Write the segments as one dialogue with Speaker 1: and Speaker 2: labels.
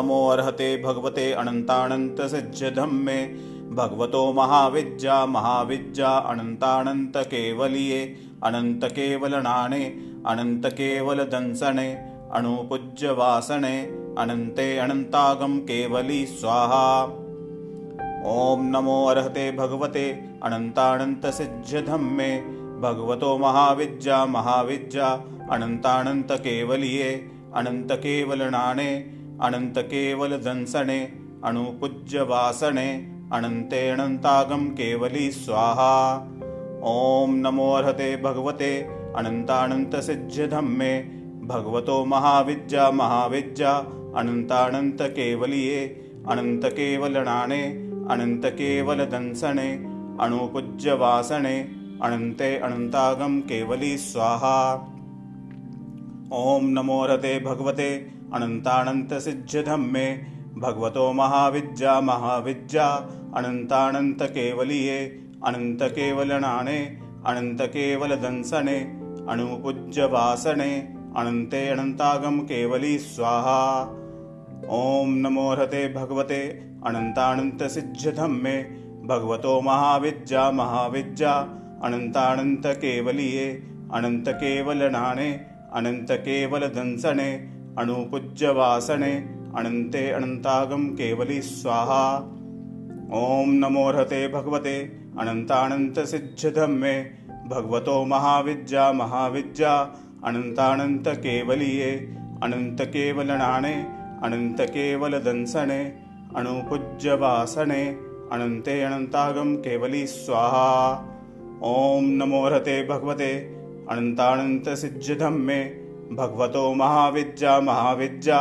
Speaker 1: नमो अर्हते भगवते अनन्तानन्तसिज्यधम्मे भगवतो महाविद्या महाविद्या अनन्तानन्तकेवलीये अनन्तकेवलनाणे अनन्तकेवलदंसने अणुपूज्यवासने अनन्ते अनन्तागं केवली स्वाहा। ॐ नमो अर्हते भगवते अनन्तानन्तसिज्यधम्मे भगवतो महाविद्या महाविद्या अनन्तानन्तकेवलीये अनन्तकेवलनाणे अनन्तकेवलदंसने अणुपूज्यवासने अनन्ते अनन्तागं केवली स्वाहा। ॐ नमो अर्हते भगवते अनन्तानन्तसिज्यधम्मे भगवतो महाविद्या महाविद्या अनन्तानन्तकेवलीये अनन्तकेवलनाणे अनन्तकेवलदंसने अणुपूज्यवासने अनन्ते अनन्तागं केवली स्वाहा। ॐ नमो रते भगवते अनन्तानन्तसिज्यधम्मे भगवतो महाविद्या महाविद्या अनन्तानन्तकेवलीये अनन्तकेवलनाणे अनन्तकेवलदंसने अणुपूज्यवासने अनन्ते अनन्तागं केवली स्वाहा। ॐ नमो रते भगवते अनन्तानन्तसिज्यधम्मे भगवतो महाविद्या महाविद्या अनन्तानन्तकेवलीये अनन्तकेवलनाणे अनन्तकेवलदंसने अणुपूज्यवासने अनन्ते अनन्तागं केवली स्वाहा। ॐ नमो हते भगवते अनन्तानन्तसिज्यधम्मे भगवतो महाविद्या महाविद्या अनन्तानन्तकेवलीये अनन्तकेवलनाणे अनन्तकेवलदंसने अणुपूज्यवासने अनन्ते अनन्तागं केवली स्वाहा। ॐ नमो हते भगवते अनन्तानन्तसिज्यधम्मे भगवतो महाविद्या महाविद्या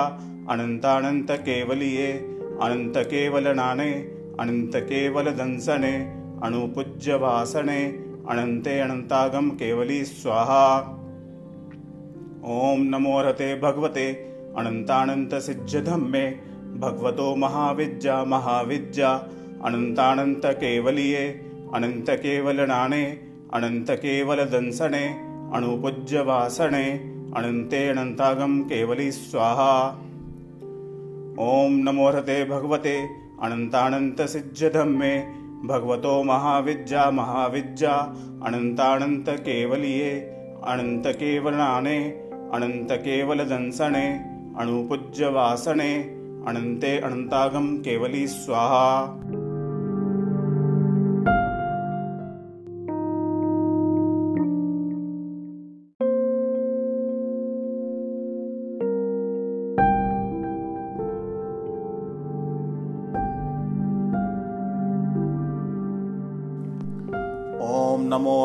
Speaker 1: अनन्तानन्तकेवलीये अनन्तकेवलनाने अनन्तकेवलदंसने अणुपूज्यवासने अनन्ते अनन्तागं केवली स्वाहा। ॐ नमो रते भगवते अनन्तानन्तसिज्यधम्मे भगवतो महाविद्या महाविद्या अनन्तानन्तकेवलीये अनन्तकेवलनाणे अनन्तकेवलदंसने अणुपूज्यवासने अनन्ते अनन्तागं केवली स्वाहा। ॐ नमो हते भगवते अनन्तानन्तसिज्यधम्मे भगवतो महाविद्या महाविद्या अनन्तानन्तकेवलीये अनन्तकेवलनाणे अनन्तकेवलदंसने अणुपूज्यवासने अनन्ते अनन्तागं केवली स्वाहा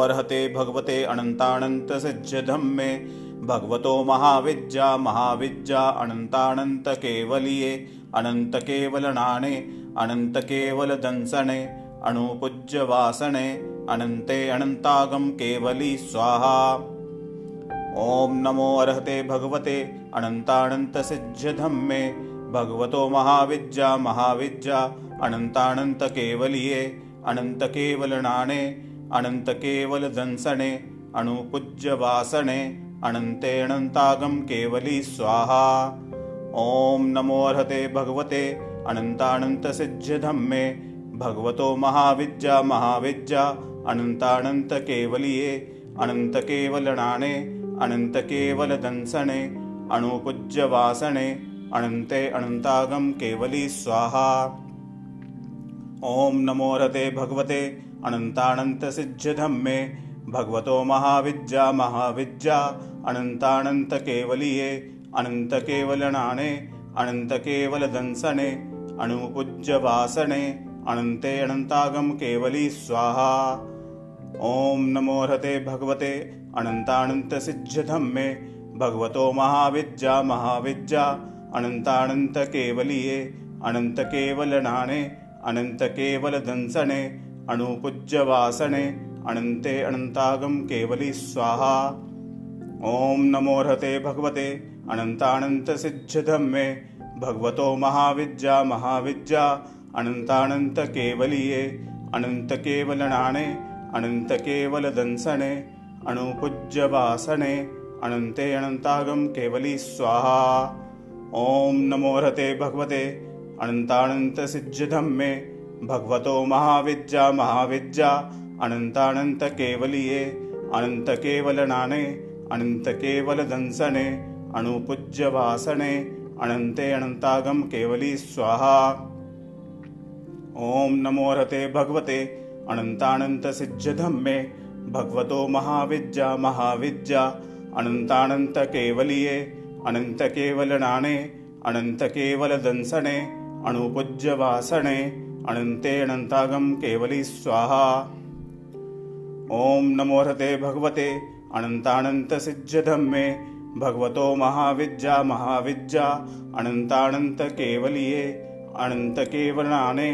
Speaker 1: अर्हते भगवते महाविद्या महाविद्या अनन्तानन्तकेवलीये। अनन्तकेवलनाणे अनन्तकेवलदंसने अणुपूज्यवासने अनन्ते अनन्तागं केवली स्वाहा। ॐ नमो अर्हते भगवते अनन्तानन्तसिज्यधम्मे भगवतो महाविद्या महाविद्या अनन्तानन्तकेवलीये। अनन्तकेवलनाणे अनन्तकेवलदंसने अणुपूज्यवासने अनन्ते अनन्तागं केवली स्वाहा। ॐ नमो अर्हते भगवते अनन्तानन्तसिज्यधम्मे भगवतो महाविद्या महाविद्या अनन्तानन्तकेवलीये अनन्तकेवलनाणे अनन्तकेवलदंसने अणुपूज्यवासने अनन्ते अनन्तागं केवली स्वाहा। ॐ नमो रते अनन्तानन्तसिज्यधम्मे भगवतो महाविद्या महाविद्या अनन्तानन्तकेवलीये अनन्तकेवलनाणे अनन्तकेवलदंसने अणुपूज्यवासने अनन्ते अनन्तागं केवली स्वाहा। ॐ नमो हते भगवते अनन्तानन्तसिज्यधम्मे भगवतो महाविद्या महाविद्या अनन्तानन्तकेवलीये अनन्तकेवलनाणे अनन्तकेवलदंसने अणुपूज्यवासने अनन्ते अनन्तागं केवली स्वाहा। ॐ नमो हते भगवते अनन्तानन्तसिज्यधम्मे भगवतो महाविद्या महाविद्या अनन्तानन्तकेवलीये अनन्तकेवलनाणे अनन्तकेवलदंसने अणुपूज्यवासने अनन्ते अनन्तागं केवली स्वाहा। ॐ नमो रहते भगवते अनन्तानन्तसिद्ध्यधम्मे भगवतो महाविद्या महाविद्या अनन्तानन्तकेवलीये अनन्तकेवलनाने अनन्तकेवलदंसने अणुपूज्यवासने अनन्ते अनन्तागम केवली स्वाहा। ॐ नमो रहते भगवते अनन्तानन्तसिद्ध्यधम्मे भगवतो महाविद्या महाविद्या अनन्तानन्तकेवलीये अनन्तकेवलनाने अनन्तकेवलदंसने अणुपूज्यवासने अनन्ते अनन्तागम केवली स्वाहा। ॐ नमो रहते भगवते अनन्तानन्तसिद्ध्यधम्मे भगवतो महाविद्या महाविद्या अनन्तानन्तकेवलीये अनन्तकेवलनाने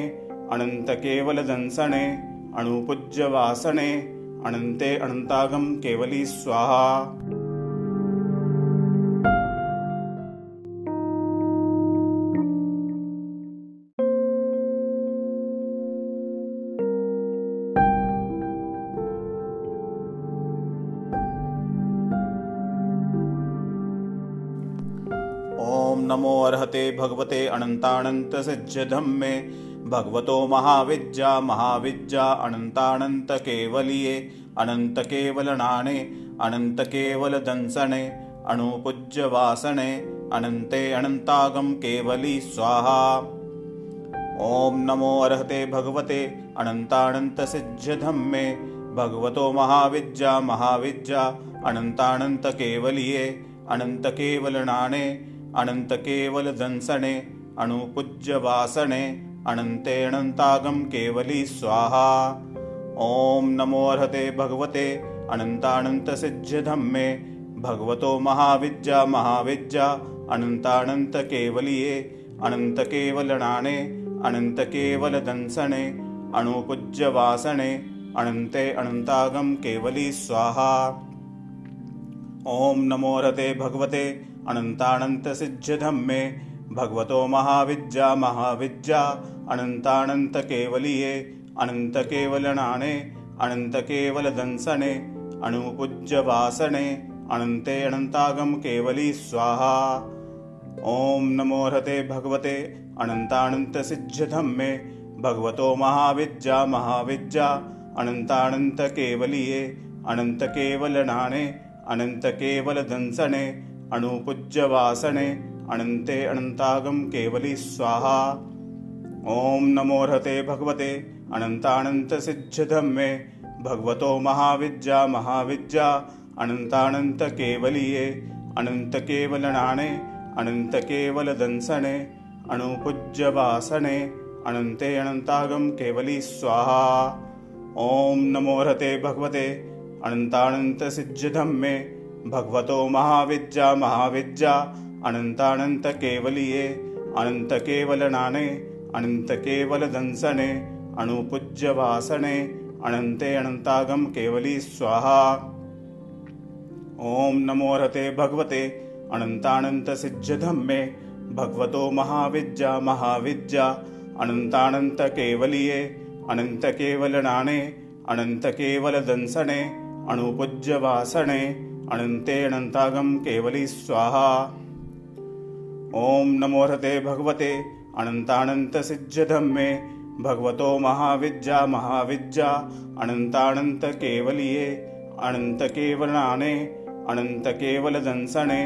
Speaker 1: अनन्तकेवलदंसने अणुपूज्यवासने अनन्ते अनन्तागम केवली स्वाहा अर्हते भगवते अनन्तानन्तसिद्ध्यधम्मे भगवतो महाविद्या महाविद्या अनन्तानन्तकेवलीये। अनन्तकेवलनाने अनन्तकेवलदंसने अणुपूज्यवासने अनन्ते अनन्तागम केवली स्वाहा। ॐ नमो अर्हते भगवते अनन्तानन्तसिद्ध्यधम्मे भगवतो महाविद्या महाविद्या अनन्तानन्तकेवलीये। अनन्तकेवलनाने अनन्तकेवलदंसने अणुपूज्यवासने अनन्ते अनन्तागम केवली स्वाहा। ॐ नमो अर्हते भगवते अनन्तानन्तसिद्ध्यधम्मे भगवतो महाविद्या महाविद्या अनन्तानन्तकेवलीये अनन्तकेवलनाने अनन्तकेवलदंसने अणुपूज्यवासने अनन्ते अनन्तागम केवली स्वाहा। ॐ नमो रहते भगवते अनन्तानन्तसिद्ध्यधम्मे भगवतो महाविद्या महाविद्या अनन्तानन्तकेवलीये अनन्तकेवलनाने अनन्तकेवलदंसने अणुपूज्यवासने अनन्ते अनन्तागम केवली स्वाहा। ॐ नमो रहते भगवते अनन्तानन्तसिद्ध्यधम्मे भगवतो महाविद्या महाविद्या अनन्तानन्तकेवलीये अनन्तकेवलनाने अनन्तकेवलदंसने अणुपूज्यवासने अनन्ते अनन्तागम केवली स्वाहा। ॐ नमो रहते भगवते अनन्तानन्तसिद्ध्यधम्मे भगवतो महाविद्या महाविद्या अनन्तानन्तकेवलीये अनन्तकेवलनाने अनन्तकेवलदंसने अणुपूज्यवासने अनन्ते अनन्तागम केवली स्वाहा। ॐ नमो रहते भगवते अनन्तानन्तसिद्ध्यधम्मे भगवतो महाविद्या महाविद्या अनन्तानन्तकेवलीये अनन्तकेवलनाने अनन्तकेवलदंसने अणुपूज्यवासने अनन्ते अनन्तागम केवली स्वाहा। ॐ नमो रहते भगवते अनन्तानन्तसिद्ध्यधम्मे भगवतो महाविद्या महाविद्या अनन्तानन्तकेवलीये अनन्तकेवलनाने अनन्तकेवलदंसने अणुपूज्यवासने अनन्ते अनन्तागम केवली स्वाहा। ॐ नमो रहते भगवते अनन्तानन्तसिद्ध्यधम्मे भगवतो महाविद्या महाविद्या अनन्तानन्तकेवलीये अनन्तकेवलनाने अनन्तकेवलदंसने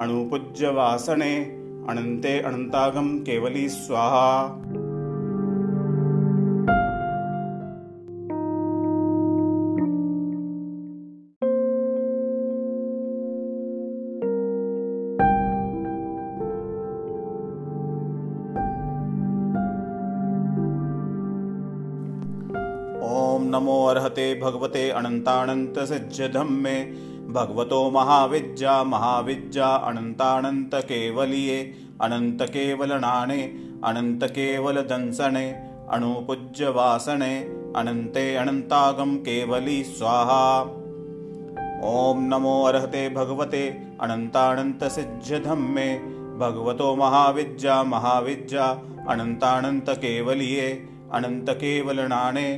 Speaker 1: अणुपूज्यवासने अनन्ते अनन्तागम केवली स्वाहा नमो अर्हते भगवते अनन्तानन्तसिद्ध्यधम्मे भगवतो महाविद्या महाविद्या अनन्तानन्तकेवलीये अनन्तकेवलनाने अनन्तकेवलदंसने अणुपूज्यवासने अनन्ते अनन्तागम केवली स्वाहा। ॐ नमो अर्हते भगवते अनन्तानन्तसिद्ध्यधम्मे भगवतो महाविद्या महाविद्या अनन्तानन्तकेवलीये अनन्तकेवलनाने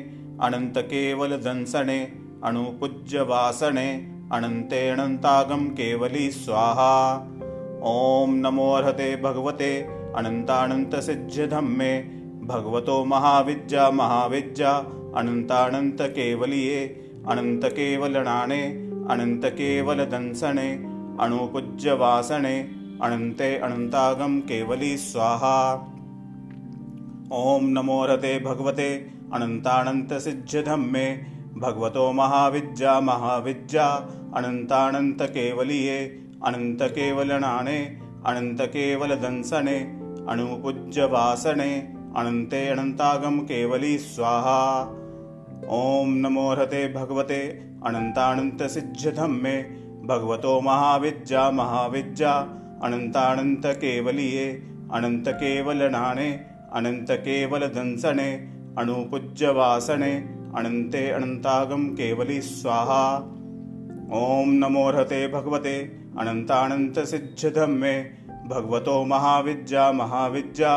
Speaker 1: अनन्तकेवलदंसने अणुपूज्यवासने अनन्ते अनन्तागम केवली स्वाहा। ॐ नमोऽर्हते भगवते अनन्तानन्तसिद्ध्यधम्मे भगवतो महाविद्या महाविद्या अनन्तानन्तकेवलीये अनन्तकेवलनाणे अनन्तकेवलदंसने अणुपूज्यवासणे अनन्ते अनन्तागं केवली स्वाहा ॐ नमोऽर्हते भगवते अनन्तानन्तसिद्ध्यधम्मे भगवतो महाविद्या महाविद्या अनन्तानन्तकेवलीये अनन्तकेवलनाणे अनन्तकेवलदंसने अणुपूज्यवासने अनन्ते अनन्तागं केवली स्वाहा। ॐ नमोऽर्हते भगवते अनन्तानन्तसिद्ध्यधम्मे भगवतो महाविद्या महाविद्या अनन्तानन्तकेवलीये अनन्तकेवलनाणे अनन्तकेवलदंसने अणुपूज्यवासने अनन्ते अनन्तागं केवली स्वाहा। ॐ नमोऽर्हते भगवते अनन्तानन्तसिद्ध्यधम्मे भगवतो महाविद्या महाविद्या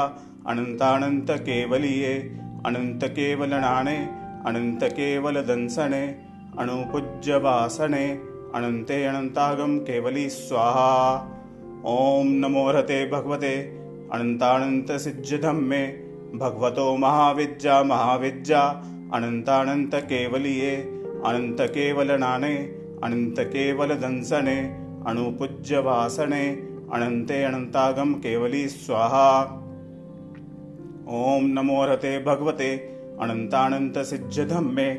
Speaker 1: अनन्तानन्तकेवलीये अनन्तकेवलनाणे अनन्तकेवलदंसने अणुपूज्यवासने अनन्ते अनन्तागं केवली स्वाहा। ॐ नमोऽर्हते भगवते अनन्तानन्तसिद्ध्यधम्मे भगवतो महाविद्या महाविद्या अनन्तानन्तकेवलीये अनन्तकेवलनाणे अनन्तकेवलदंसने अणुपूज्यवासने अनन्ते अनन्तागं केवली स्वाहा। ॐ नमोऽर्हते भगवते अनन्तानन्तसिद्ध्यधम्मे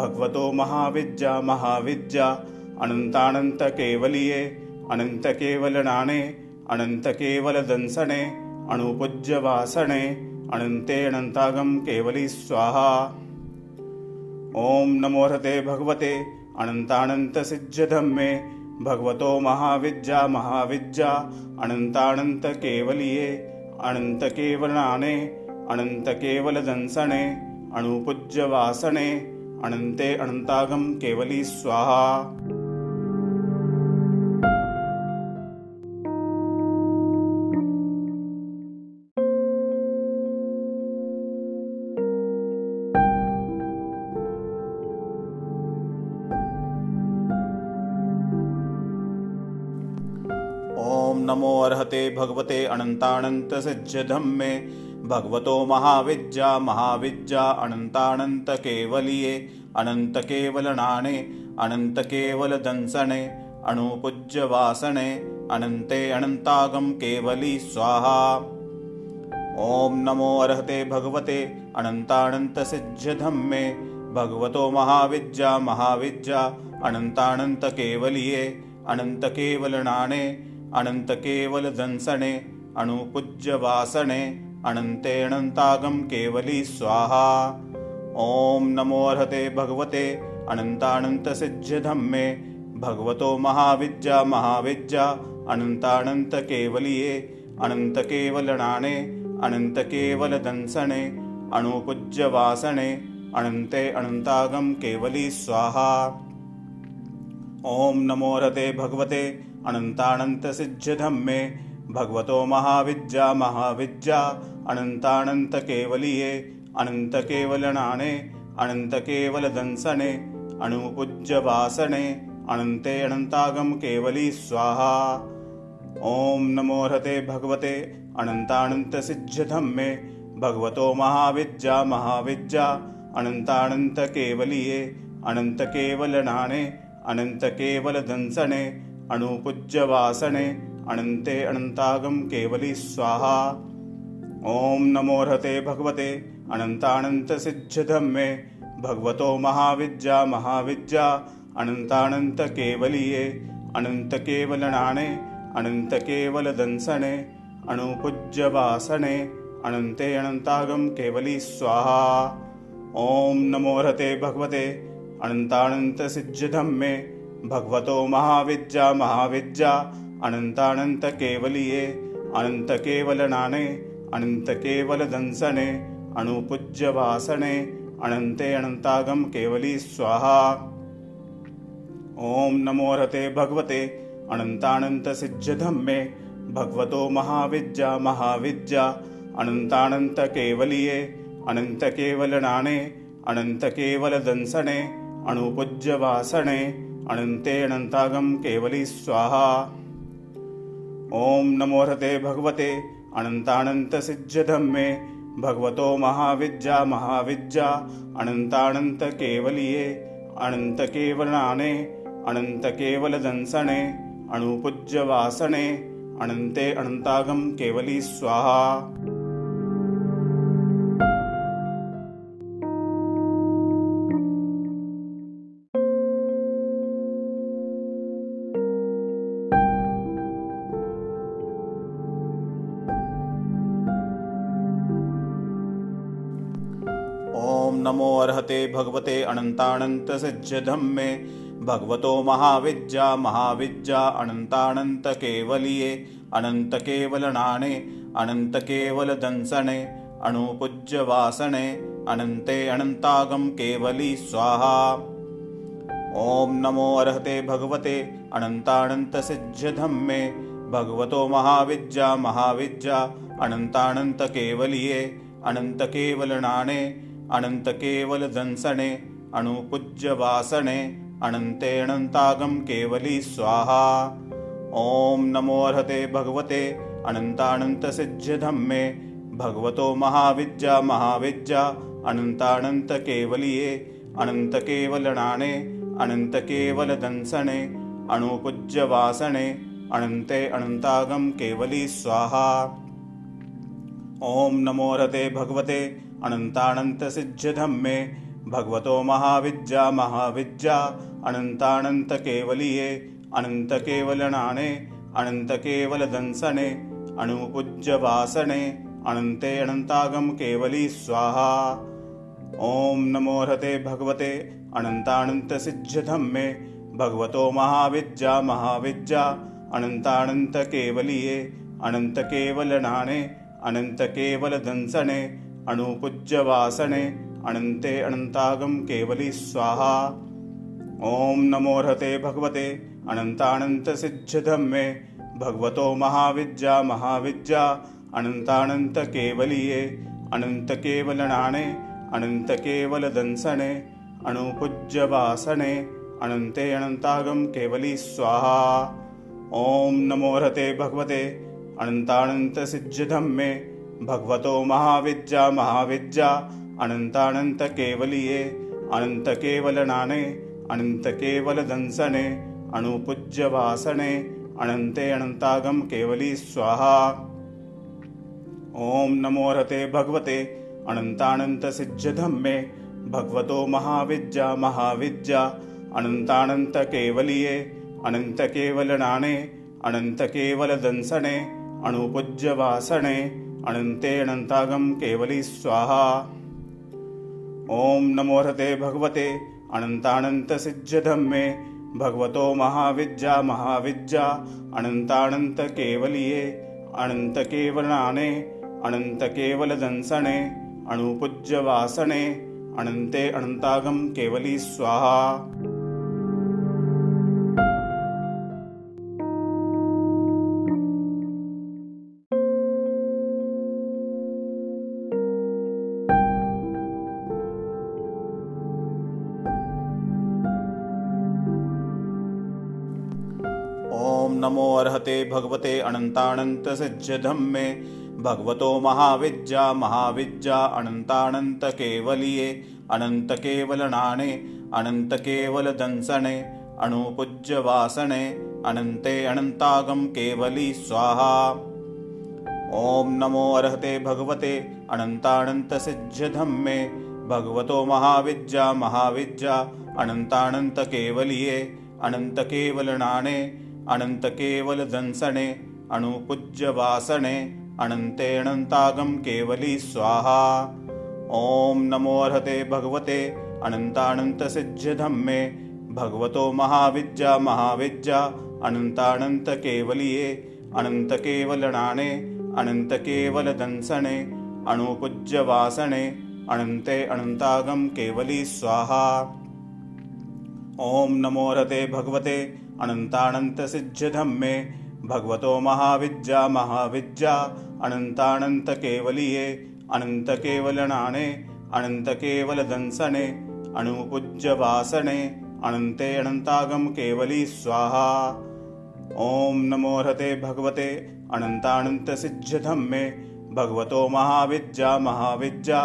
Speaker 1: भगवतो महाविद्या महाविद्या अनन्तानन्तकेवलीये अनन्तकेवलनाणे अनन्तकेवलदंसने ॐ नमोऽर्हते भगवते अनन्तानन्तसिद्ध्यधम्मे भगवतो महाविद्या महाविद्या अनन्तानन्तकेवलीये अनन्तकेवलनाणे अनन्तकेवलदंसने अणुपूज्यवासने अनन्ते अनन्तागं केवली स्वाहा अर्हते भगवते अनन्तानन्तसिद्ध्यधम्मे भगवतो महाविद्या महाविद्या अनन्तानन्तकेवलीये अनन्तकेवलनाणे अनन्तकेवलदंसने अणुपूज्यवासने अनन्ते अनन्तागं केवली स्वाहा। ॐ नमो अर्हते भगवते अनन्तानन्तसिद्ध्यधम्मे भगवतो महाविद्या महाविद्या अनन्तानन्तकेवलीये अनन्तकेवलनाणे अनन्तकेवलदंसने अणुपूज्यवासने अनन्ते अनन्तागं केवली स्वाहा। ॐ नमोऽर्हते भगवते अनन्तानन्तसिद्ध्यधम्मे भगवतो महाविद्या महाविद्या अनन्तानन्तकेवलीये अनन्तकेवलनाणे अनन्तकेवलदंसने अणुपूज्यवासने अनन्ते अनन्तागं केवली स्वाहा। ॐ नमोऽर्हते भगवते अनन्तानन्तसिद्ध्यधम्मे भगवतो महाविद्या महाविद्या अनन्तानन्तकेवलीये अनन्तकेवलनाणे अनन्तकेवलदंसने अणुपूज्यवासने अनन्ते अनन्तागं केवली स्वाहा। ॐ नमोऽर्हते भगवते अनन्तानन्तसिद्ध्यधम्मे भगवतो महाविद्या महाविद्या अनन्तानन्तकेवलीये अनन्तकेवलनाणे अनन्तकेवलदंसने अणुपूज्यवासने अनन्ते अनन्तागं केवली स्वाहा। ॐ नमोऽर्हते भगवते अनन्तानन्तसिद्ध्यधम्मे भगवतो महाविद्या महाविद्या अनन्तानन्तकेवलीये अनन्तकेवलनाणे अनन्तकेवलदंसने अणुपूज्यवासने अनन्ते अनन्तागं केवली स्वाहा। ॐ नमोऽर्हते भगवते अनन्तानन्तसिद्ध्यधम्मे भगवतो महाविद्या महाविद्या अनन्तानन्तकेवलीये अनन्तकेवलनाणे अनन्तकेवलदंसने अणुपूज्यवासने अनन्ते अनन्तागं केवली स्वाहा। ॐ नमोऽर्हते भगवते अनन्तानन्तसिद्ध्यधम्मे भगवतो महाविद्या महाविद्या अनन्तानन्तकेवलीये अनन्तकेवलनाणे अनन्तकेवलदंसने अणुपूज्यवासने अनन्ते अनन्तागं केवली स्वाहा। ॐ नमो हृते भगवते अनन्तानन्तसिज्जधम्मे भगवतो महाविद्या महाविद्या अनन्तानन्तकेवलिये अनन्तकेवलाने अनन्तकेवलदंसने अणुपूज्यवासने अनन्ते अनन्तागं केवली स्वाहा अर्हते भगवते अनन्तानन्तसिज्जधम्मे। भगवतो महाविद्या महाविद्या अनन्तानन्तकेवलिये। अनन्तकेवलनाणे अनन्तकेवलदंसने अणुपूज्यवासने अनन्ते अनन्तागं केवली स्वाहा। ॐ नमो अर्हते भगवते अनन्तानन्तसिज्जधम्मे। भगवतो महाविद्या महाविद्या अनन्तानन्तकेवलिये। अनन्तकेवलनाणे अनन्तकेवलदंसने अणुपूज्यवासने अनन्ते अनन्तागं केवली स्वाहा। ॐ नमो अर्हते भगवते अनन्तानन्तसिज्जधम्मे भगवतो महाविद्या महाविद्या अनन्तानन्तकेवलिये अनन्तकेवलनाणे अनन्तकेवलदंसने अणुपूज्यवासने अनन्ते अनन्तागं केवली स्वाहा। ॐ नमो रते भगवते अनन्तानन्तसिज्जधम्मे भगवतो महाविद्या महाविद्या अनन्तानन्तकेवलिये अनन्तकेवलनाणे अनन्तकेवलदंसने अणुपूज्यवासने अनन्ते अनन्तागं केवली स्वाहा। ॐ नमो हृते भगवते अनन्तानन्तसिज्जधम्मे भगवतो महाविद्या महाविद्या अनन्तानन्तकेवलिये अनन्तकेवलनाणे अनन्तकेवलदंसने अणुपूज्यवासने अनन्ते अनन्तागं केवली स्वाहा। ॐ नमो हृते भगवते अनन्तानन्तसिज्जधम्मे भगवतो महाविद्या महाविद्या अनन्तानन्तकेवलिये अनन्तकेवलनाणे अनन्तकेवलदंसने अणुपूज्यवासने अनन्ते अनन्तागं केवली स्वाहा। ॐ नमो हृते भगवते अनन्तानन्तसिज्जधम्मे भगवतो महाविद्या महाविद्या अनन्तानन्तकेवलिये अनन्तकेवलनाणे अनन्तकेवलदंसने अणुपूज्यवासने अनन्ते अनन्तागं केवली स्वाहा। ॐ नमो रते भगवते अनन्तानन्तसिज्जधम्मे भगवतो महाविद्या महाविद्या अनन्तानन्तकेवलिये अनन्तकेवलनाणे अनन्तकेवलदंसने अणुपूज्यवासने अनन्ते अनन्तागं केवली स्वाहा। ॐ नमो हृते भगवते अनन्तानन्तसिज्जधम्मे भगवतो महाविद्या महाविद्या अनन्तानन्तकेवलिये अनन्तकेवलाने अनन्तकेवलदंसने अणुपूज्यवासने अनन्ते अनन्तागं केवली स्वाहा नमो अर्हते भगवते अनन्तानन्तसिज्जधम्मे। भगवतो महाविद्या महाविद्या अनन्तानन्तकेवलिये अनन्तकेवलनाणे अनन्तकेवलदंसने अणुपूज्यवासने अनन्ते अनन्तागं केवली स्वाहा। ॐ नमो अर्हते भगवते अनन्तानन्तसिज्जधम्मे। भगवतो महाविद्या महाविद्या अनन्तानन्तकेवलिये अनन्तकेवलनाणे अनन्तकेवलदंसने अणुपूज्यवासने अनन्ते अनन्तागं केवली स्वाहा। ॐ नमो अर्हते भगवते अनन्तानन्तसिज्जधम्मे भगवतो महाविद्या महाविद्या अनन्तानन्तकेवलिये अनन्तकेवलनाणे अनन्तकेवलदंसने अणुपूज्यवासने अनन्ते अनन्तागं केवली स्वाहा ॐ नमो रते भगवते अनन्तानन्तसिज्जधम्मे भगवतो महाविद्या महाविद्या अनन्तानन्तकेवलिये अनन्तकेवलनाणे अनन्तकेवलदंसने अणुपूज्यवासने अनन्ते अनन्तागं केवली स्वाहा। ॐ नमो हते भगवते अनन्तानन्तसिद्ध्यधम्मे भगवतो महाविद्या महाविद्या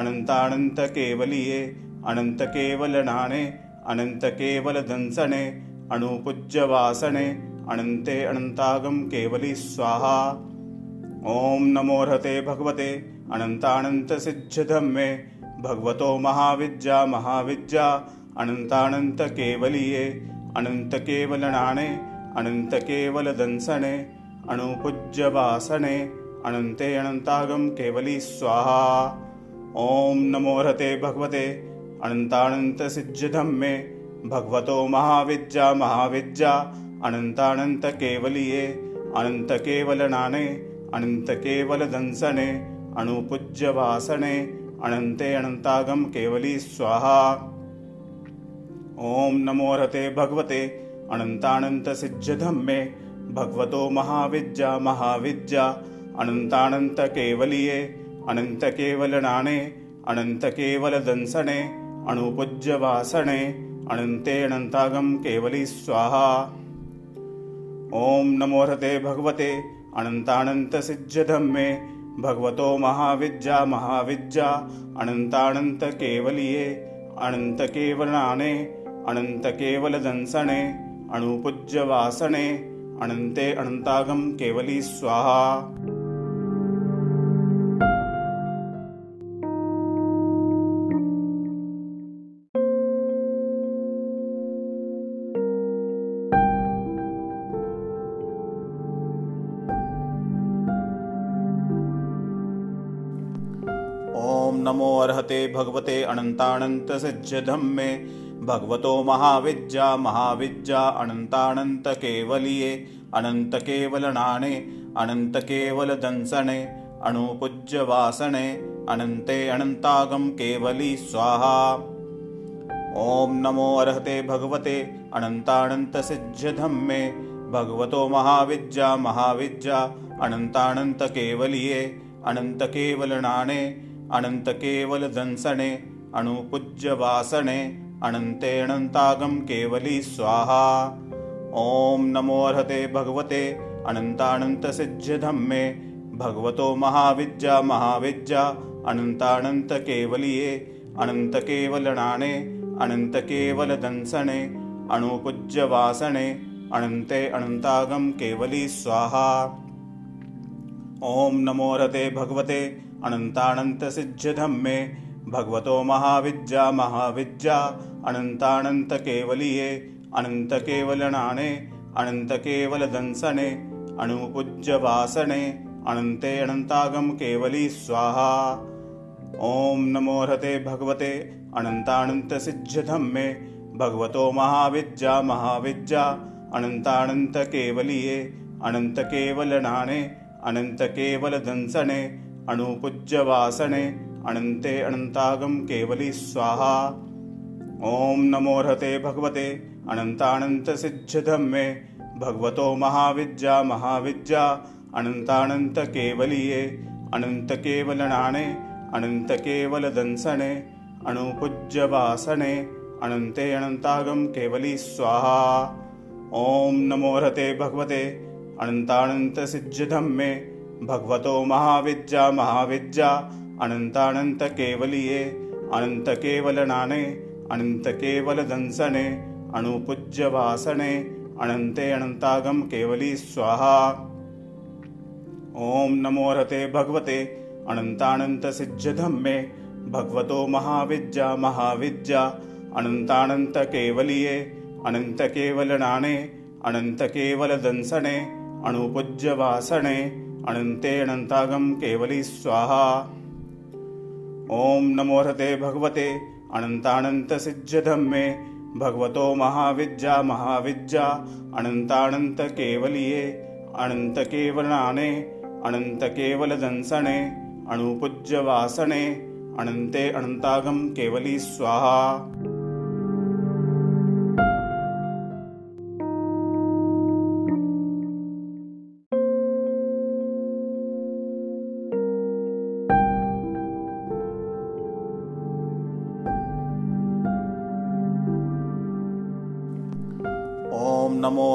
Speaker 1: अनन्तानन्तकेवलीये अनन्तकेवलनाणे अनन्तकेवलदंसने अणुपूज्यवासने अनन्ते अनन्तागं केवली स्वाहा। ॐ नमो हते भगवते अनन्तानन्तसिद्ध्यधम्मे भगवतो महाविद्या महाविद्या अनन्तानन्तकेवलीये अनन्तकेवलनाणे अनन्तकेवलदंसने अणुपूज्यवासने अनन्ते अनन्तागं केवली स्वाहा। ॐ नमो हते भगवते अनन्तानन्तसिद्ध्यधम्मे भगवतो महाविद्या महाविद्या अनन्तानन्तकेवलीये अनन्तकेवलनाने अनन्तकेवलदंसने अणुपूज्यवासने अनन्ते अनन्तागं केवली स्वाहा। ॐ नमो हते भगवते अनन्तानन्तसिद्ध्यधम्मे भगवतो महाविद्या महाविद्या अनन्तानन्तकेवलीये अनन्तकेवलनाणे अनन्तकेवलदंसने अणुपूज्यवासने अनन्ते अनन्तागं केवली स्वाहा। ॐ नमो हते भगवते अनन्तानन्तसिद्ध्यधम्मे भगवतो महाविद्या महाविद्या अनन्तानन्तकेवलीये अनन्तकेवलनाणे अनन्तकेवलदंसने अणुपूज्यवासने अनन्ते अनन्तागं केवली स्वाहा अर्हते भगवते अनन्तानन्तसिद्ध्यधम्मे भगवतो महाविद्या महाविद्या अनन्तानन्तकेवलीये अनन्तकेवलनाणे अनन्तकेवलदंसने अणुपूज्यवासने अनन्ते अनन्तागं केवली स्वाहा। ॐ नमो अर्हते भगवते अनन्तानन्तसिद्ध्यधम्मे भगवतो महाविद्या महाविद्या अनन्तानन्तकेवलीये अनन्तकेवलनाणे अनन्तकेवलदंसने अणुपूज्यवासने अनन्ते अनन्तागं केवली स्वाहा। ॐ नमो अर्हते भगवते अनन्तानन्तसिद्ध्यधम्मे भगवतो महाविद्या महाविद्या अनन्तानन्तकेवलीये अनन्तकेवलनाणे अनन्तकेवलदंसने अणुपूज्यवासने अनन्ते अनन्तागं केवली स्वाहा। ॐ नमो रते भगवते अनन्तानन्तसिद्ध्यधम्मे भगवतो महाविद्या महाविद्या अनन्तानन्तकेवलीये अनन्तकेवलनाणे अनन्तकेवलदंसने अणुपूज्यवासने अनन्ते अनन्तागं केवली स्वाहा। ॐ नमो हते भगवते अनन्तानन्तसिद्ध्यधम्मे भगवतो महाविद्या महाविद्या अनन्तानन्तकेवलीये अनन्तकेवलनाणे अनन्तकेवलदंसने अणुपूज्यवासने अनन्ते अनन्तागं केवली स्वाहा। ॐ नमो हते भगवते अनन्तानन्तसिद्ध्यधम्मे भगवतो महाविद्या महाविद्या अनन्तानन्तकेवलीये अनन्तकेवलनाणे अनन्तकेवलदंसने अणुपूज्यवासने अनन्ते अनन्तागं केवली स्वाहा। ॐ नमो हते भगवते अनन्तानन्तसिद्ध्यधम्मे भगवतो महाविद्या महाविद्या अनन्तानन्तकेवलीये अनन्तकेवलनाणे अनन्तकेवलदंसने अणुपूज्यवासने अनन्ते अनन्तागं केवली स्वाहा। ॐ नमो हते भगवते अनन्तानन्तसिद्ध्यधम्मे भगवतो महाविद्या महाविद्या अनन्तानन्तकेवलीये अनन्तकेवलनाणे अनन्तकेवलदंसने अणुपूज्यवासने अनन्ते अनन्तागं केवली स्वाहा। ॐ नमो हते भगवते अनन्तानन्तसिद्ध्यधम्मे भगवतो महाविद्या महाविद्या अनन्तानन्तकेवलीये अनन्तकेवलनाणे अनन्तकेवलदंसने अणुपूज्यवासने अनन्ते अनन्तागं केवली स्वाहा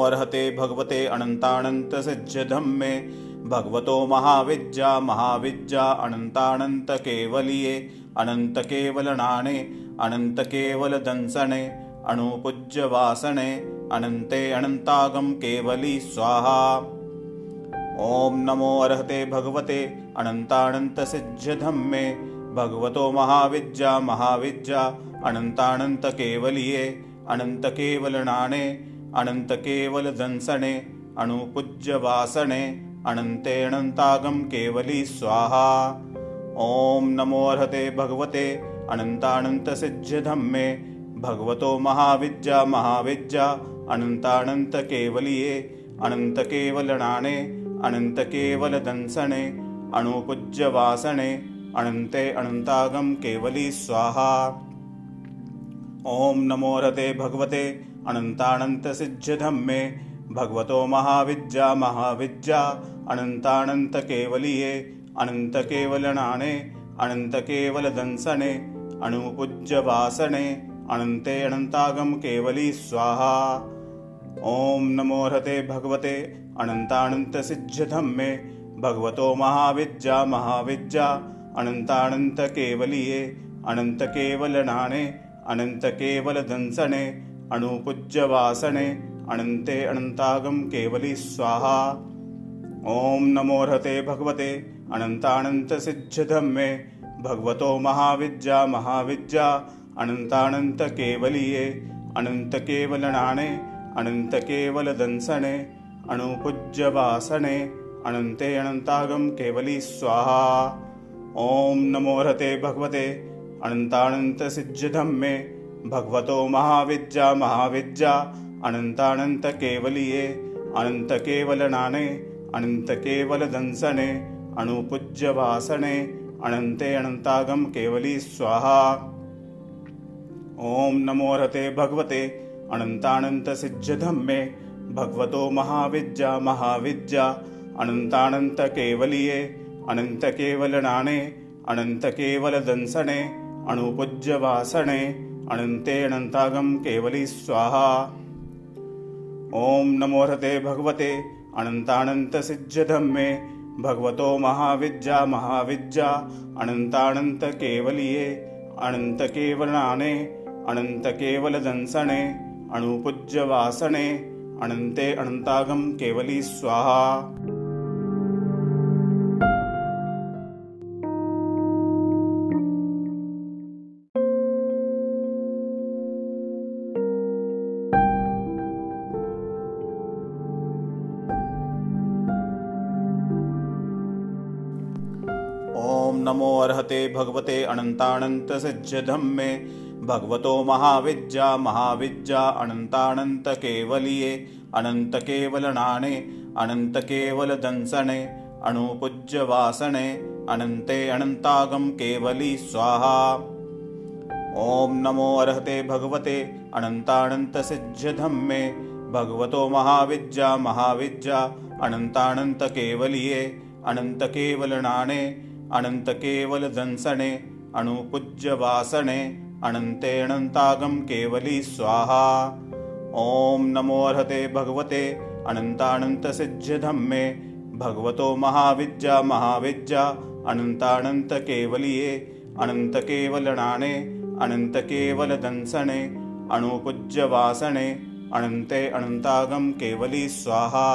Speaker 1: ॐ नमो अर्हते भगवते अनन्तानन्तसिज्जधम्मे। भगवतो महाविद्या महाविद्या अनन्तानन्तकेवलीये अनन्तकेवलनाणे अनन्तकेवलदंसने अणुपूज्यवासने अनन्ते अनन्तागं केवली स्वाहा। ॐ नमो अर्हते भगवते अनन्तानन्तसिज्जधम्मे। भगवतो महाविद्या महाविद्या अनन्तानन्तकेवलीये अनन्तकेवलनाणे अनन्तकेवलदंसने अणुपूज्यवासने अनन्ते अनन्तागं केवली स्वाहा। ॐ नमोऽर्हते भगवते अनन्तानन्तसिज्जधम्मे भगवतो महाविद्या महाविद्या अनन्तानन्तकेवलीये अनन्तकेवलनाणे अनन्तकेवलदंसने अणुपूज्यवासने अनन्ते अनन्तागं केवली स्वाहा। ॐ नमोऽर्हते भगवते अनन्तानन्तसिज्जधम्मे भगवतो महाविद्या महाविद्या अनन्तानन्तकेवलीये अनन्तकेवलनाणे अनन्तकेवलदंसने अणुपूज्यवासने अनन्ते अनन्तागं केवली स्वाहा। ॐ नमोऽर्हते भगवते अनन्तानन्तसिज्जधम्मे भगवतो महाविद्या महाविद्या अनन्तानन्तकेवलीये अनन्तकेवलनाणे अनन्तकेवलदंसने अणुपूज्यवासने अनन्ते अनन्तागं केवली स्वाहा। ॐ नमोऽर्हते भगवते अनन्तानन्तसिज्जधम्मे भगवतो महाविद्या महाविद्या अनन्तानन्तकेवलीये अनन्तकेवलनाणे अनन्तकेवलदंसने अणुपूज्यवासने अनन्ते अनन्तागं केवली स्वाहा। ॐ नमोऽर्हते भगवते अनन्तानन्तसिज्जधम्मे भगवतो महाविद्या महाविद्या अनन्तानन्तकेवलीये अनन्तकेवलनाने अनन्तकेवलदंसने अणुपूज्यवासने अनन्ते अनन्तागं केवली स्वाहा। ॐ नमोऽर्हते भगवते अनन्तानन्तसिज्जधम्मे भगवतो महाविद्या महाविद्या अनन्तानन्तकेवलीये अनन्तकेवलनाणे अनन्तकेवलदंसने अणुपूज्यवासने अनन्ते अनन्तागं केवली स्वाहा। ॐ नमोऽर्हते भगवते अनन्तानन्तसिज्जधम्मे भगवतो महाविद्या महाविद्या अनन्तानन्तकेवलीये अनन्तकेवलनाने अनन्तकेवलदंसने अणुपूज्यवासने अनन्ते अनन्तागं केवली स्वाहा नमो अर्हते भगवते अनन्तानन्तसिज्जधम्मे। भगवतो महाविद्या महाविद्या अनन्तानन्तकेवलीये। अनन्तकेवलनाणे अनन्तकेवलदंसने अणुपूज्यवासने अनन्ते अनन्तागं केवली स्वाहा। ॐ नमो अर्हते भगवते अनन्तानन्तसिज्जधम्मे। भगवतो महाविद्या महाविद्या अनन्तानन्तकेवलीये। अनन्तकेवलनाणे अनन्तकेवलदंसने अणुपूज्यवासने अनन्ते अनन्तागं केवली स्वाहा। ॐ नमोऽर्हते भगवते अनन्तानन्तसिज्जधम्मे भगवतो महाविद्या महाविद्या अनन्तानन्तकेवलीये अनन्तकेवलनाणे अनन्तकेवलदंसने अणुपूज्यवासने अनन्ते अनन्तागं केवली स्वाहा।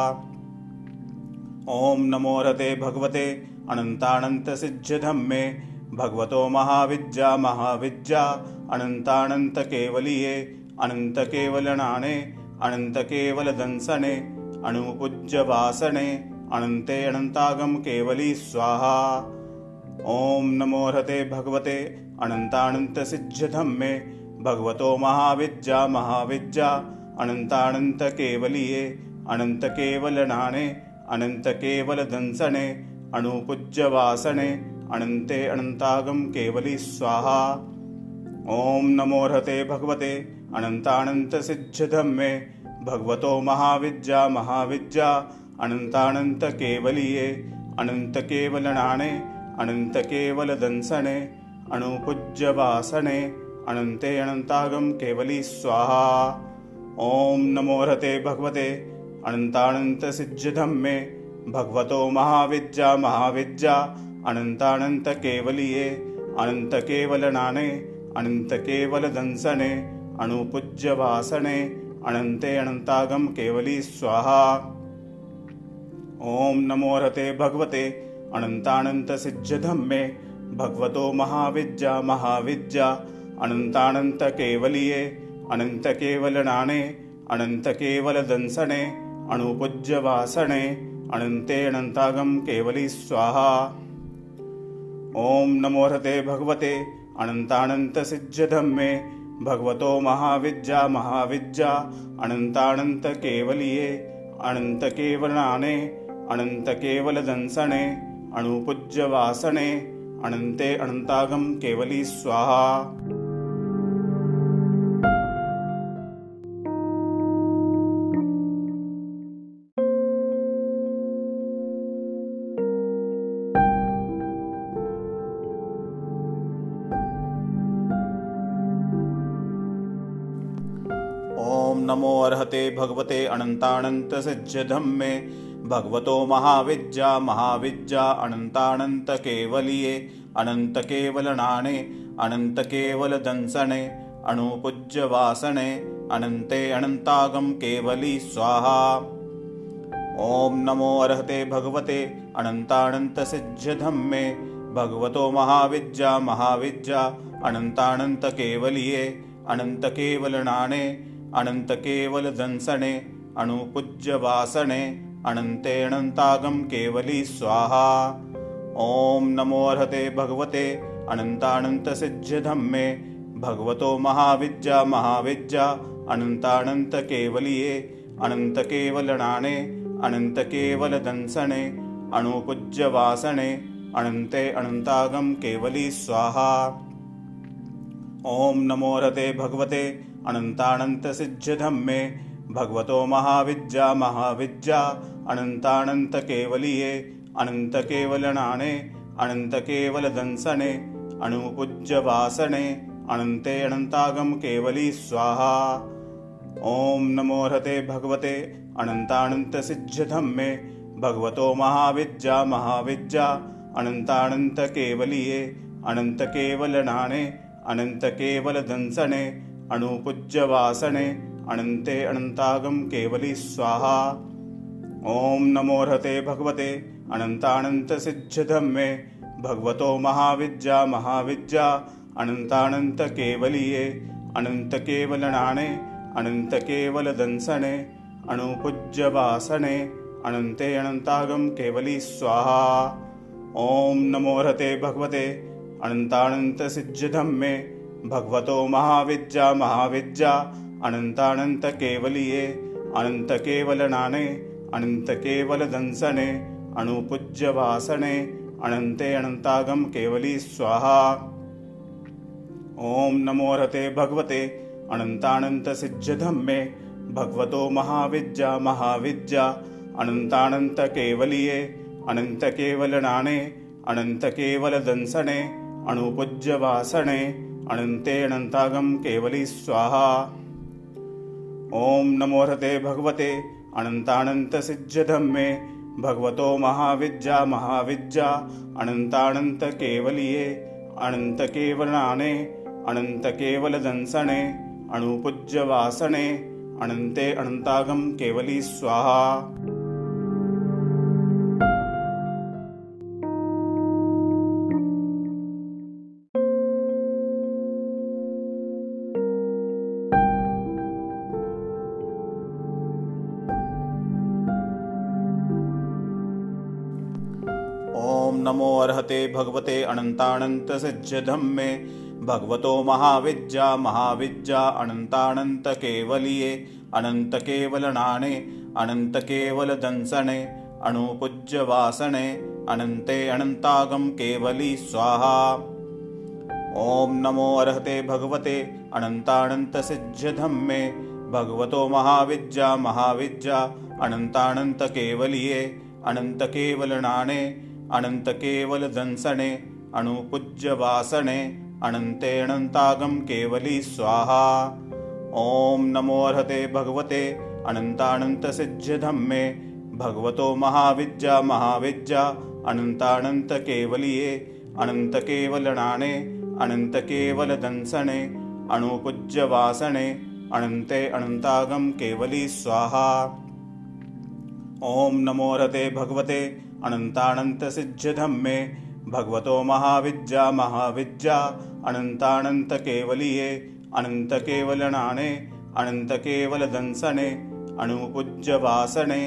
Speaker 1: ॐ नमोऽर्हते भगवते अनन्तानन्तसिज्जधम्मे भगवतो महाविद्या महाविद्या अनन्तानन्तकेवलीये अनन्तकेवलनाणे अनन्तकेवलदंसने अणुपूज्यवासने अनन्ते अनन्तागं केवली स्वाहा। ॐ नमोऽर्हते भगवते अनन्तानन्तसिज्जधम्मे भगवतो महाविद्या महाविद्या अनन्तानन्तकेवलीये अनन्तकेवलनाणे अनन्तकेवलदंसने अणुपूज्यवासने अनन्ते अनन्तागं केवली स्वाहा। ॐ नमोऽर्हते भगवते अनन्तानन्तसिज्जधम्मे भगवतो महाविद्या महाविद्या अनन्तानन्तकेवलीये अनन्तकेवलनाणे अनन्तकेवलदंसने अणुपूज्यवासने अनन्ते अनन्तागं केवली स्वाहा। ॐ नमो हरते भगवते अनन्तानन्तसिद्ध्यधम्मे भगवतो महाविद्या महाविद्या अनन्तानन्तकेवलीये अनन्तकेवलनाने अनन्तकेवलदंसने अणुपूज्यवासने अनन्ते अनन्तागम केवली स्वाहा। ॐ नमो हरते भगवते अनन्तानन्तसिद्ध्यधम्मे भगवतो महाविद्या महाविद्या अनन्तानन्तकेवलीये अनन्तकेवलनाने अनन्तकेवलदंसने अणुपूज्यवासने अनन्ते अनन्तागम केवली स्वाहा। ॐ नमो हरते भगवते अनन्तानन्तसिद्ध्यधम्मे भगवतो महाविद्या महाविद्या अनन्तानन्तकेवलीये अनन्तकेवलनाने अनन्तकेवलदंसने अणुपूज्यवासने अनन्ते अनन्तागम केवली स्वाहा अर्हते भगवते अनन्तानन्तसिद्ध्यधम्मे भगवतो महाविद्या महाविद्या अनन्तानन्तकेवलीये। अनन्तकेवलनाने अनन्तकेवलदंसने अणुपूज्यवासने अनन्ते अनन्तागम केवली स्वाहा। ॐ नमो अर्हते भगवते अनन्तानन्तसिद्ध्यधम्मे भगवतो महाविद्या महाविद्या अनन्तानन्तकेवलीये। अनन्तकेवलनाने अनन्तकेवलदंसने अणुपूज्यवासने अनन्ते अनन्तागम केवली स्वाहा। ॐ नमो अर्हते भगवते अनन्तानन्तसिद्ध्यधम्मे भगवतो महाविद्या महाविद्या अनन्तानन्तकेवलीये अनन्तकेवलनाने अनन्तकेवलदंसने अणुपूज्यवासने अनन्ते अनन्तागम केवली स्वाहा। ॐ नमो रते भगवते अनन्तानन्तसिद्ध्यधम्मे भगवतो महाविद्या महाविद्या अनन्तानन्तकेवलीये अनन्तकेवलनाने अनन्तकेवलदंसने अणुपूज्यवासने अनन्ते अनन्तागम केवली स्वाहा। ॐ नमो हरते भगवते अनन्तानन्तसिद्ध्यधम्मे भगवतो महाविद्या महाविद्या अनन्तानन्तकेवलीये अनन्तकेवलनाने अनन्तकेवलदंसने अणुपूज्यवासने अनन्ते अनन्तागम केवली स्वाहा ॐ नमो हरते भगवते अनन्तानन्तसिद्ध्यधम्मे भगवतो महाविद्या महाविद्या अनन्तानन्तकेवलीये अनन्तकेवलनाने अनन्तकेवलदंसने अणुपूज्यवासने अनन्ते अनन्तागम केवली स्वाहा ॐ नमो हरते भगवते अनन्तानन्तसिद्ध्यधम्मे भगवतो महाविद्या महाविद्या अनन्तानन्तकेवलीये अनन्तकेवलनाने अनन्तकेवलदंसने अणुपूज्यवासने अनन्ते अनन्तागम केवली स्वाहा। ॐ नमो रते भगवते अनन्तानन्तसिद्ध्यधम्मे भगवतो महाविद्या महाविद्या अनन्तानन्तकेवलीये अनन्तकेवलनाने अनन्तकेवलदंसने अणुपूज्यवासने अनन्ते अनन्तागम केवली स्वाहा। नमो हरते भगवते अनन्तानन्तसिद्ध्यधम्मे भगवतो महाविद्या महाविद्या अनन्तानन्तकेवलीये अनन्तकेवलनाने अनन्तकेवलदंसने अणुपूज्यवासने अनन्ते अनन्तागम केवली स्वाहा अर्हते भगवते अनन्तानन्तसिद्ध्यधम्मे भगवतो महाविद्या महाविद्या अनन्तानन्तकेवलीये अनन्तकेवलनाने अनन्तकेवलदंसने अणुपूज्यवासने अनन्ते अनन्तागम केवली स्वाहा। ॐ नमो अर्हते भगवते अनन्तानन्तसिद्ध्यधम्मे भगवतो महाविद्या महाविद्या अनन्तानन्तकेवलीये अनन्तकेवलनाने अनन्तकेवलदंसने अणुपूज्यवासने अनन्ते अनन्तागम केवली स्वाहा। ॐ नमोऽर्हते भगवते अनन्तानन्तसिद्ध्यधम्मे भगवतो महाविद्या महाविद्या अनन्तानन्तकेवलीये अनन्तकेवलनाणे अनन्तकेवलदंसने अणुपूज्यवासने अनन्ते अनन्तागं केवली स्वाहा। ॐ नमोऽर्हते भगवते अनन्तानन्तसिद्ध्यधम्मे भगवतो महाविद्या महाविद्या अनन्तानन्तकेवलीये अनन्तकेवलनाणे अनन्तकेवलदंसने अणुपूज्यवासने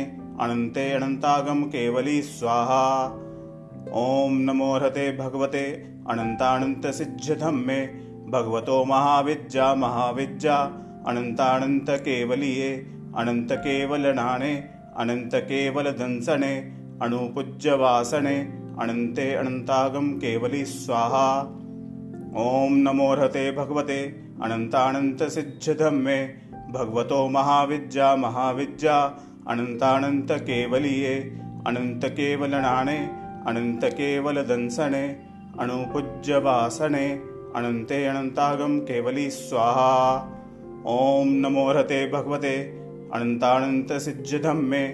Speaker 1: अनन्ते अनन्तागं केवली स्वाहा। ॐ नमोऽर्हते भगवते अनन्तानन्तसिद्ध्यधम्मे भगवतो महाविद्या महाविद्या अनन्तानन्तकेवलीये अनन्तकेवलनाणे अनन्तकेवलदंसने अणुपूज्यवासने अनन्ते अनन्तागं केवली स्वाहा। ॐ नमोऽर्हते भगवते अनन्तानन्तसिद्ध्यधम्मे भगवतो महाविद्या महाविद्या अनन्तानन्तकेवलीये अनन्तकेवलनाणे अनन्तकेवलदंसने अणुपूज्यवासने अनन्ते अनन्तागं केवली स्वाहा। ॐ नमोऽर्हते भगवते अनन्तानन्तसिद्ध्यधम्मे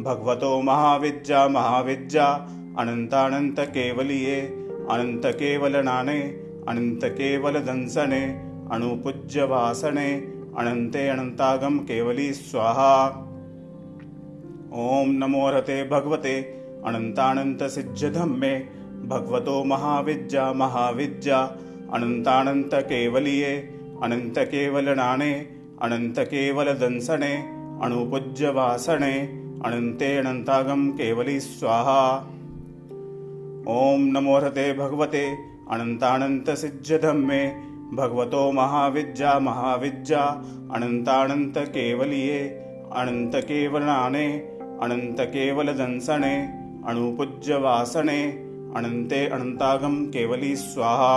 Speaker 1: भगवतो महाविद्या महाविद्या अनन्तानन्तकेवलीये अनन्तकेवलनाने अनन्तकेवलदंसने अणुपूज्यवासने अनन्ते अनन्तागं केवली स्वाहा। ॐ नमोऽर्हते भगवते अनन्तानन्तसिद्ध्यधम्मे भगवतो महाविद्या महाविद्या अनन्तानन्तकेवलीये अनन्तकेवलनाने अनन्तकेवलदंसने अणुपूज्यवासने अनन्ते अनन्तागं केवली स्वाहा। ॐ नमोऽर्हते भगवते अनन्तानन्तसिद्ध्यधम्मे भगवतो महाविद्या महाविद्या अनन्तानन्तकेवलीये अनन्तकेवलनाने अनन्तकेवलदंसने अणुपूज्यवासने अनन्ते अनन्तागं केवली स्वाहा